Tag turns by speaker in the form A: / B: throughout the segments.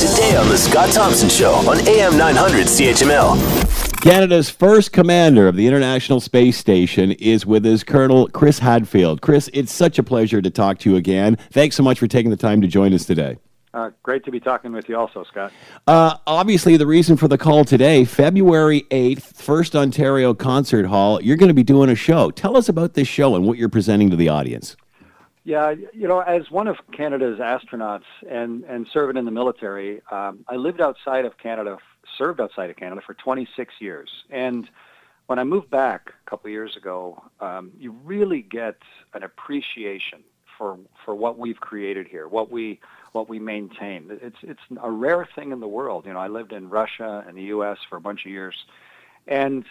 A: today on The Scott Thompson Show on AM 900 CHML.
B: Canada's first commander of the International Space Station is with us, Colonel Chris Hadfield. Chris, it's such a pleasure to talk to you again. Thanks so much for taking the time to join us today.
C: Uh, great to be talking with you also, Scott.
B: Uh, obviously, the reason for the call today, February 8th, First Ontario Concert Hall, you're going to be doing a show. Tell us about this show and what you're presenting to the audience.
C: Yeah, you know, as one of Canada's astronauts and, and serving in the military, um, I lived outside of Canada, served outside of Canada for 26 years. And when I moved back a couple of years ago, um, you really get an appreciation for for what we've created here, what we what we maintain. It's it's a rare thing in the world. You know, I lived in Russia and the U.S. for a bunch of years, and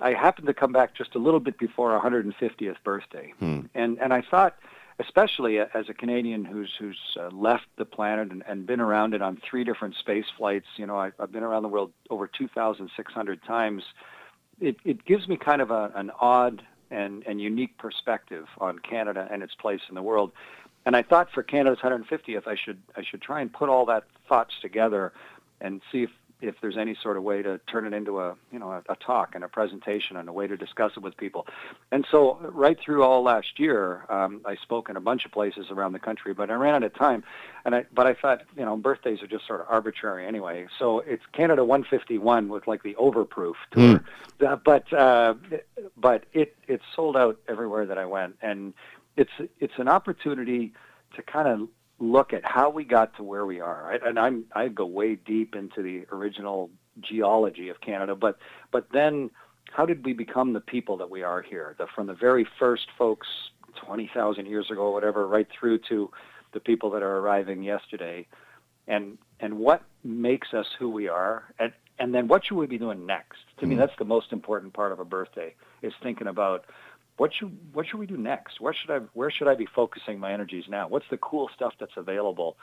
C: I happened to come back just a little bit before our 150th birthday, hmm. and and I thought, especially as a Canadian who's who's uh, left the planet and, and been around it on three different space flights. You know, I, I've been around the world over 2,600 times. It it gives me kind of a, an odd and, and unique perspective on Canada and its place in the world. And I thought for Canada's 150th, I should I should try and put all that thoughts together and see if if there's any sort of way to turn it into a you know a, a, talk and a presentation and a way to discuss it with people. And so right through all last year, um, I spoke in a bunch of places around the country, but I ran out of time. And I but I thought you know birthdays are just sort of arbitrary anyway. So it's Canada 151 with like the overproof tour, mm. uh, but uh, but it it sold out everywhere that I went, and it's it's an opportunity to kind of look at how we got to where we are. Right? And I'm I go way deep into the original geology of Canada, but but then how did we become the people that we are here? The, from the very first folks 20,000 years ago, whatever, right through to the people that are arriving yesterday, and and what makes us who we are, and and then what should we be doing next? To mm-hmm. me, that's the most important part of a birthday is thinking about what should what should we do next? Where should I where should I be focusing my energies now? What's the cool stuff that's available?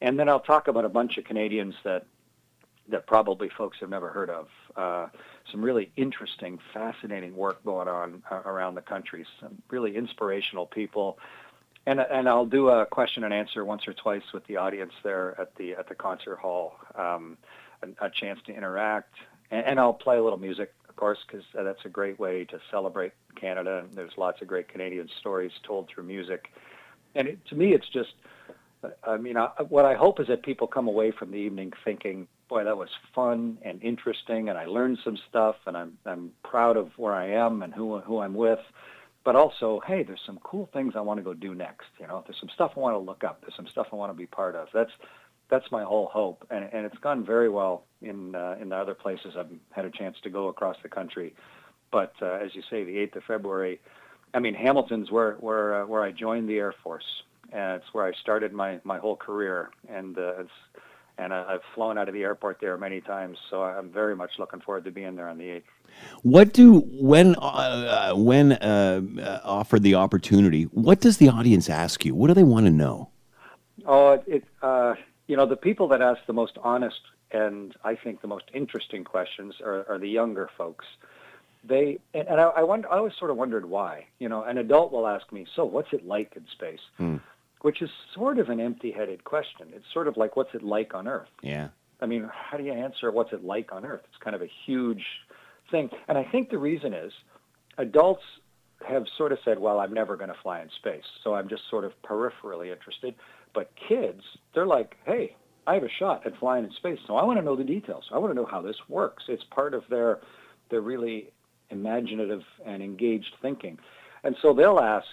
C: And then I'll talk about a bunch of Canadians that that probably folks have never heard of. Uh, some really interesting, fascinating work going on uh, around the country. Some really inspirational people. And, and I'll do a question and answer once or twice with the audience there at the at the concert hall. Um, a, a, chance to interact, and, and I'll play a little music of course, because that's a great way to celebrate Canada. And there's lots of great Canadian stories told through music. And it, to me, it's just, I mean, I, what I hope is that people come away from the evening thinking, boy, that was fun and interesting, and I learned some stuff, and I'm I'm proud of where I am and who who I'm with. But also, hey, there's some cool things I want to go do next. You know, there's some stuff I want to look up. There's some stuff I want to be part of. That's that's my whole hope, and and it's gone very well in uh, in the other places I've had a chance to go across the country. But uh, as you say, the 8th of February, I mean Hamilton's where where uh, where I joined the Air Force, and it's where I started my my whole career, and uh, it's and I've flown out of the airport there many times, so I'm very much looking forward to being there on the 8th.
B: What do when uh, when uh, uh, offered the opportunity? What does the audience ask you? What do they want to know?
C: Oh, it, uh, you know, the people that ask the most honest and I think the most interesting questions are, are the younger folks. They and, and I, I, wonder, I always sort of wondered why. You know, an adult will ask me, "So, what's it like in space?" Hmm. Which is sort of an empty-headed question. It's sort of like, "What's it like on Earth?"
B: Yeah.
C: I mean, how do you answer what's it like on Earth? It's kind of a huge thing, and I think the reason is adults have sort of said, "Well, I'm never going to fly in space, so I'm just sort of peripherally interested." But kids, they're like, hey, I have a shot at flying in space, so I want to know the details. I want to know how this works. It's part of their their really imaginative and engaged thinking, and so they'll ask,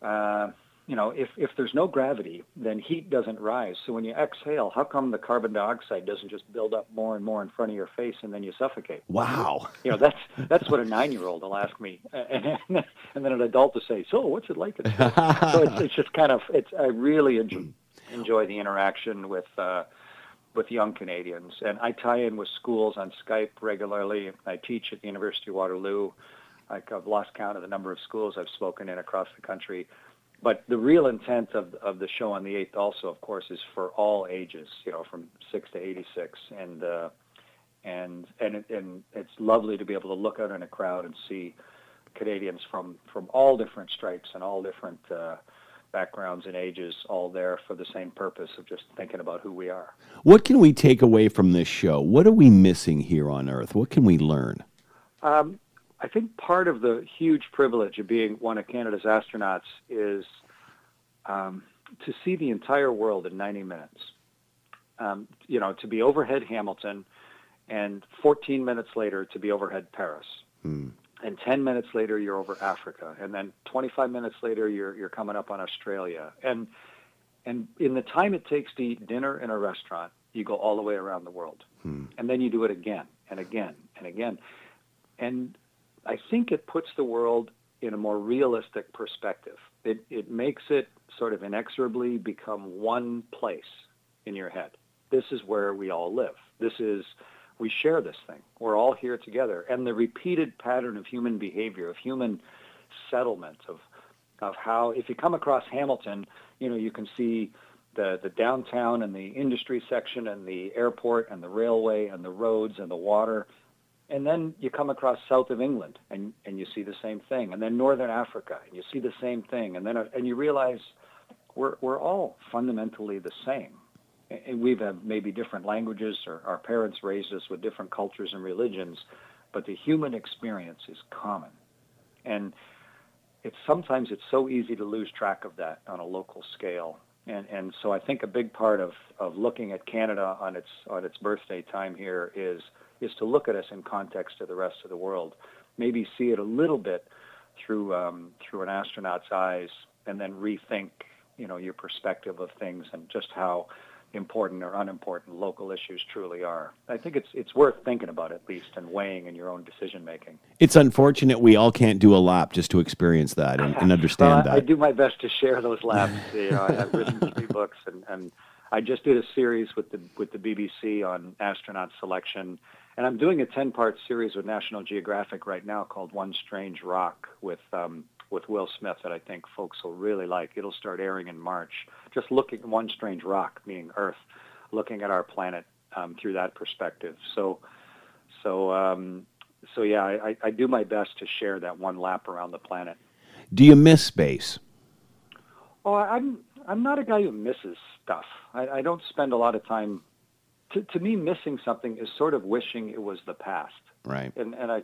C: uh, you know, if if there's no gravity, then heat doesn't rise. So when you exhale, how come the carbon dioxide doesn't just build up more and more in front of your face and then you suffocate?
B: Wow.
C: You know, that's that's what a nine year old will ask me, and, and then an adult will say, "So what's it like?" so it's, it's just kind of it's I really enjoy enjoy the interaction with. Uh, with young Canadians, and I tie in with schools on Skype regularly. I teach at the University of Waterloo. I've lost count of the number of schools I've spoken in across the country. But the real intent of, of the show on the 8th also, of course, is for all ages, you know, from 6 to 86. And, uh, and, and, it, and it's lovely to be able to look out in a crowd and see Canadians from, from all different stripes and all different uh, backgrounds and ages, all there for the same purpose of just thinking about who we are.
B: What can we take away from this show? What are we missing here on Earth? What can we learn?
C: Um, I think part of the huge privilege of being one of Canada's astronauts is um, to see the entire world in 90 minutes. Um, you know, to be overhead Hamilton, and 14 minutes later to be overhead Paris.
B: Hmm.
C: And 10 minutes later you're over Africa, and then 25 minutes later you're you're coming up on Australia. And and in the time it takes to eat dinner in a restaurant, you go all the way around the world.
B: Hmm.
C: And then you do it again and again and again. And I think it puts the world in a more realistic perspective. It it makes it sort of inexorably become one place in your head. This is where we all live. This is we share this thing. We're all here together. And the repeated pattern of human behavior, of human settlement, of of how if you come across Hamilton, you know, you can see the, the downtown and the industry section and the airport and the railway and the roads and the water. And then you come across south of England and, and you see the same thing. And then northern Africa and you see the same thing. And then and you realize we're, we're all fundamentally the same and we've had maybe different languages or our parents raised us with different cultures and religions, but the human experience is common. And it's sometimes it's so easy to lose track of that on a local scale. And and so I think a big part of, of looking at Canada on its on its birthday time here is is to look at us in context of the rest of the world. Maybe see it a little bit through um, through an astronaut's eyes and then rethink, you know, your perspective of things and just how important or unimportant local issues truly are. I think it's it's worth thinking about at least and weighing in your own decision making.
B: It's unfortunate we all can't do a lap just to experience that and, and understand
C: well, I,
B: that.
C: I do my best to share those laps. you know, I've written three books and, and I just did a series with the with the BBC on astronaut selection. And I'm doing a 10-part series with National Geographic right now called One Strange Rock with um, with Will Smith that I think folks will really like. It'll start airing in March. Just looking at one strange rock, meaning Earth, looking at our planet um, through that perspective. So, so, um, so yeah, I, I do my best to share that one lap around the planet.
B: Do you miss space?
C: Oh, I'm I'm not a guy who misses stuff. I, I don't spend a lot of time. To, to me, missing something is sort of wishing it was the past.
B: Right.
C: And and I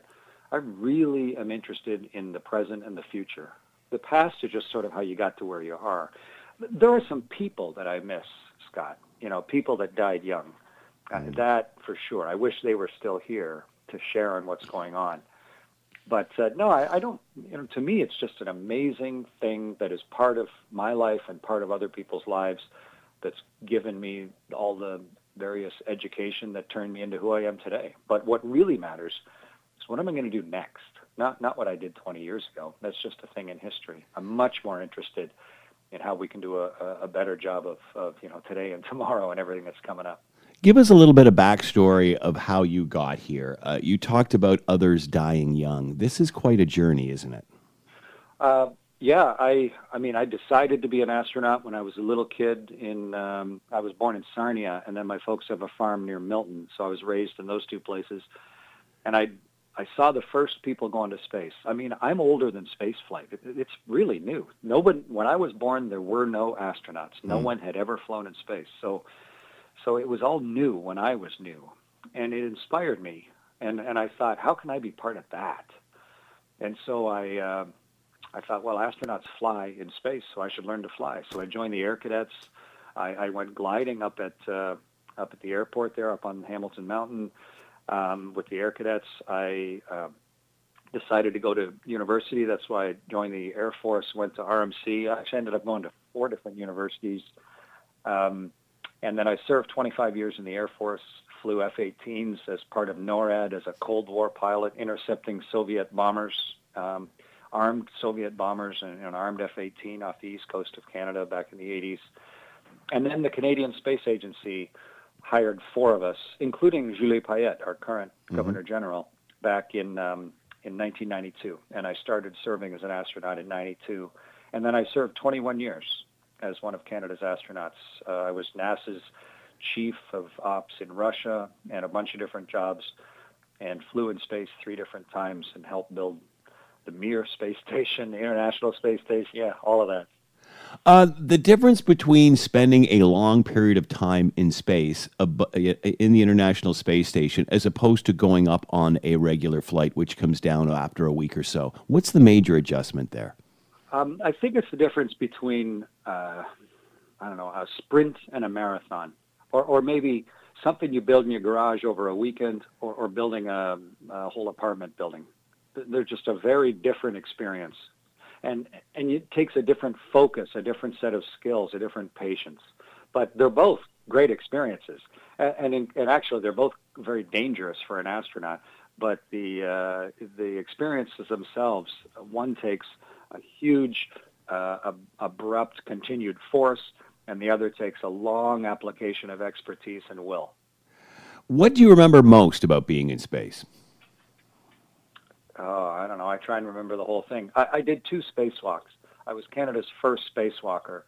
C: I really am interested in the present and the future. The past is just sort of how you got to where you are. There are some people that I miss, Scott. You know, people that died young. Uh, that for sure. I wish they were still here to share on what's going on. But uh, no, I, I don't. You know, to me, it's just an amazing thing that is part of my life and part of other people's lives. That's given me all the various education that turned me into who I am today. But what really matters is what am I going to do next? Not not what I did 20 years ago. That's just a thing in history. I'm much more interested in how we can do a, a better job of, of you know today and tomorrow and everything that's coming up.
B: Give us a little bit of backstory of how you got here. Uh, you talked about others dying young. This is quite a journey, isn't it?
C: Uh, yeah, I I mean I decided to be an astronaut when I was a little kid. In um, I was born in Sarnia, and then my folks have a farm near Milton, so I was raised in those two places. And I I saw the first people go into space. I mean, I'm older than space flight. It, it's really new. Nobody, when I was born, there were no astronauts. No mm. one had ever flown in space. So, so it was all new when I was new, and it inspired me. And and I thought, how can I be part of that? And so I, uh, I thought, well, astronauts fly in space, so I should learn to fly. So I joined the Air Cadets. I, I went gliding up at uh, up at the airport there, up on Hamilton Mountain um, with the Air Cadets. I uh, decided to go to university. That's why I joined the Air Force, went to RMC. I actually ended up going to four different universities. Um, and then I served 25 years in the Air Force, flew F-18s as part of NORAD as a Cold War pilot, intercepting Soviet bombers, um, armed Soviet bombers, and an armed F-18 off the east coast of Canada back in the 80s. And then the Canadian Space Agency hired four of us, including Julie Payette, our current mm-hmm. Governor General, back in um, in 1992. And I started serving as an astronaut in 92. And then I served 21 years as one of Canada's astronauts. Uh, I was NASA's chief of ops in Russia and a bunch of different jobs and flew in space three different times and helped build the Mir space station, the International Space Station, yeah, all of that.
B: Uh, the difference between spending a long period of time in space in the International Space Station as opposed to going up on a regular flight, which comes down after a week or so, what's the major adjustment there?
C: Um, I think it's the difference between, uh, I don't know, a sprint and a marathon, or, or maybe something you build in your garage over a weekend, or, or building a, a whole apartment building. They're just a very different experience and and it takes a different focus, a different set of skills, a different patience. But they're both great experiences, and and, in, and actually they're both very dangerous for an astronaut. But the uh, the experiences themselves, one takes a huge, uh, abrupt, continued force, and the other takes a long application of expertise and will.
B: What do you remember most about being in space?
C: Oh, I don't know. I try and remember the whole thing. I, I did two spacewalks. I was Canada's first spacewalker.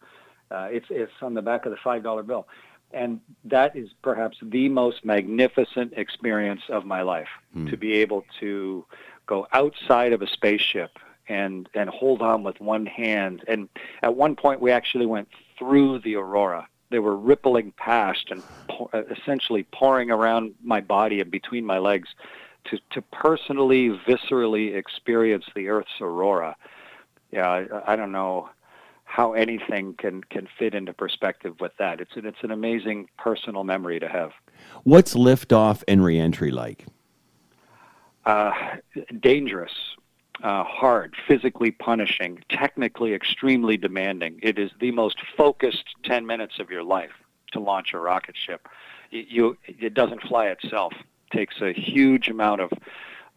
C: Uh, it's it's on the back of the five dollar bill, and that is perhaps the most magnificent experience of my life. Hmm. To be able to go outside of a spaceship and and hold on with one hand. And at one point, we actually went through the aurora. They were rippling past and po- essentially pouring around my body and between my legs to, to personally, viscerally experience the Earth's aurora, yeah, I, I don't know how anything can, can fit into perspective with that. It's an, it's an amazing personal memory to have.
B: What's liftoff and reentry like?
C: Uh, dangerous, uh, hard, physically punishing, technically extremely demanding. It is the most focused 10 minutes of your life to launch a rocket ship. You, you it doesn't fly itself takes a huge amount of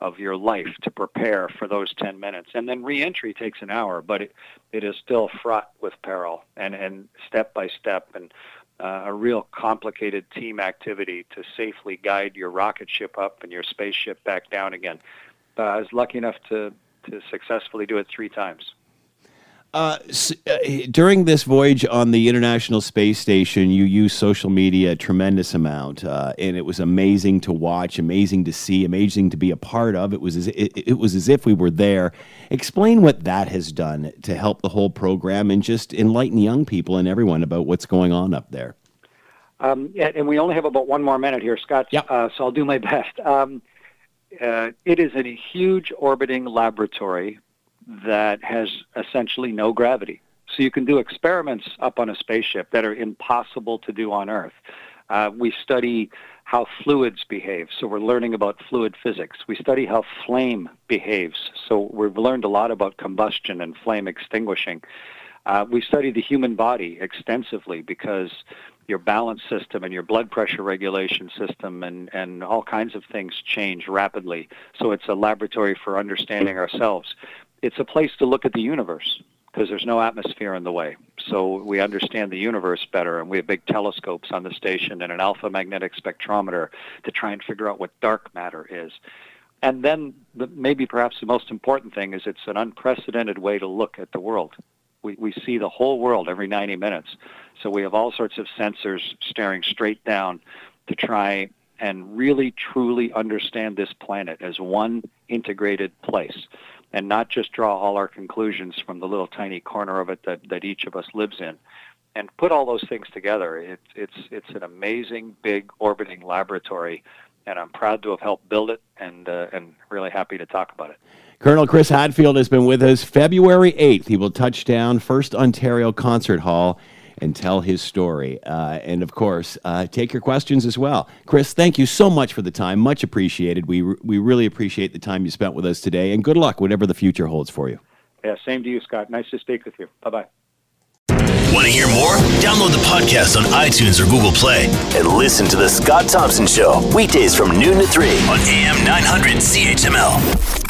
C: of your life to prepare for those 10 minutes. And then reentry takes an hour, but it, it is still fraught with peril and, and step by step and uh, a real complicated team activity to safely guide your rocket ship up and your spaceship back down again. Uh, I was lucky enough to, to successfully do it three times.
B: Uh, uh, during this voyage on the International Space Station, you used social media a tremendous amount, uh, and it was amazing to watch, amazing to see, amazing to be a part of. It was as, it, it, was as if we were there. Explain what that has done to help the whole program and just enlighten young people and everyone about what's going on up there.
C: Um, yeah, and we only have about one more minute here, Scott.
B: Yep.
C: Uh, so I'll do my best. Um, uh, it is a huge orbiting laboratory that has essentially no gravity. So you can do experiments up on a spaceship that are impossible to do on Earth. Uh, we study how fluids behave, so we're learning about fluid physics. We study how flame behaves, so we've learned a lot about combustion and flame extinguishing. Uh, we study the human body extensively because your balance system and your blood pressure regulation system and, and all kinds of things change rapidly. So it's a laboratory for understanding ourselves it's a place to look at the universe because there's no atmosphere in the way. So we understand the universe better, and we have big telescopes on the station and an alpha magnetic spectrometer to try and figure out what dark matter is. And then the, maybe perhaps the most important thing is it's an unprecedented way to look at the world. We, we see the whole world every 90 minutes. So we have all sorts of sensors staring straight down to try and really truly understand this planet as one integrated place and not just draw all our conclusions from the little tiny corner of it that, that each of us lives in. And put all those things together. It, it's, it's an amazing, big orbiting laboratory, and I'm proud to have helped build it and, uh, and really happy to talk about it.
B: Colonel Chris Hadfield has been with us. February 8th, he will touch down First Ontario Concert Hall and tell his story. Uh, and of course, uh, take your questions as well. Chris, thank you so much for the time. Much appreciated. We, re- we really appreciate the time you spent with us today, and good luck, whatever the future holds for you.
C: Yeah, same to you, Scott. Nice to speak with you. Bye bye.
A: Want to hear more? Download the podcast on iTunes or Google Play and listen to The Scott Thompson Show, weekdays from noon to 3 on AM 900 CHML.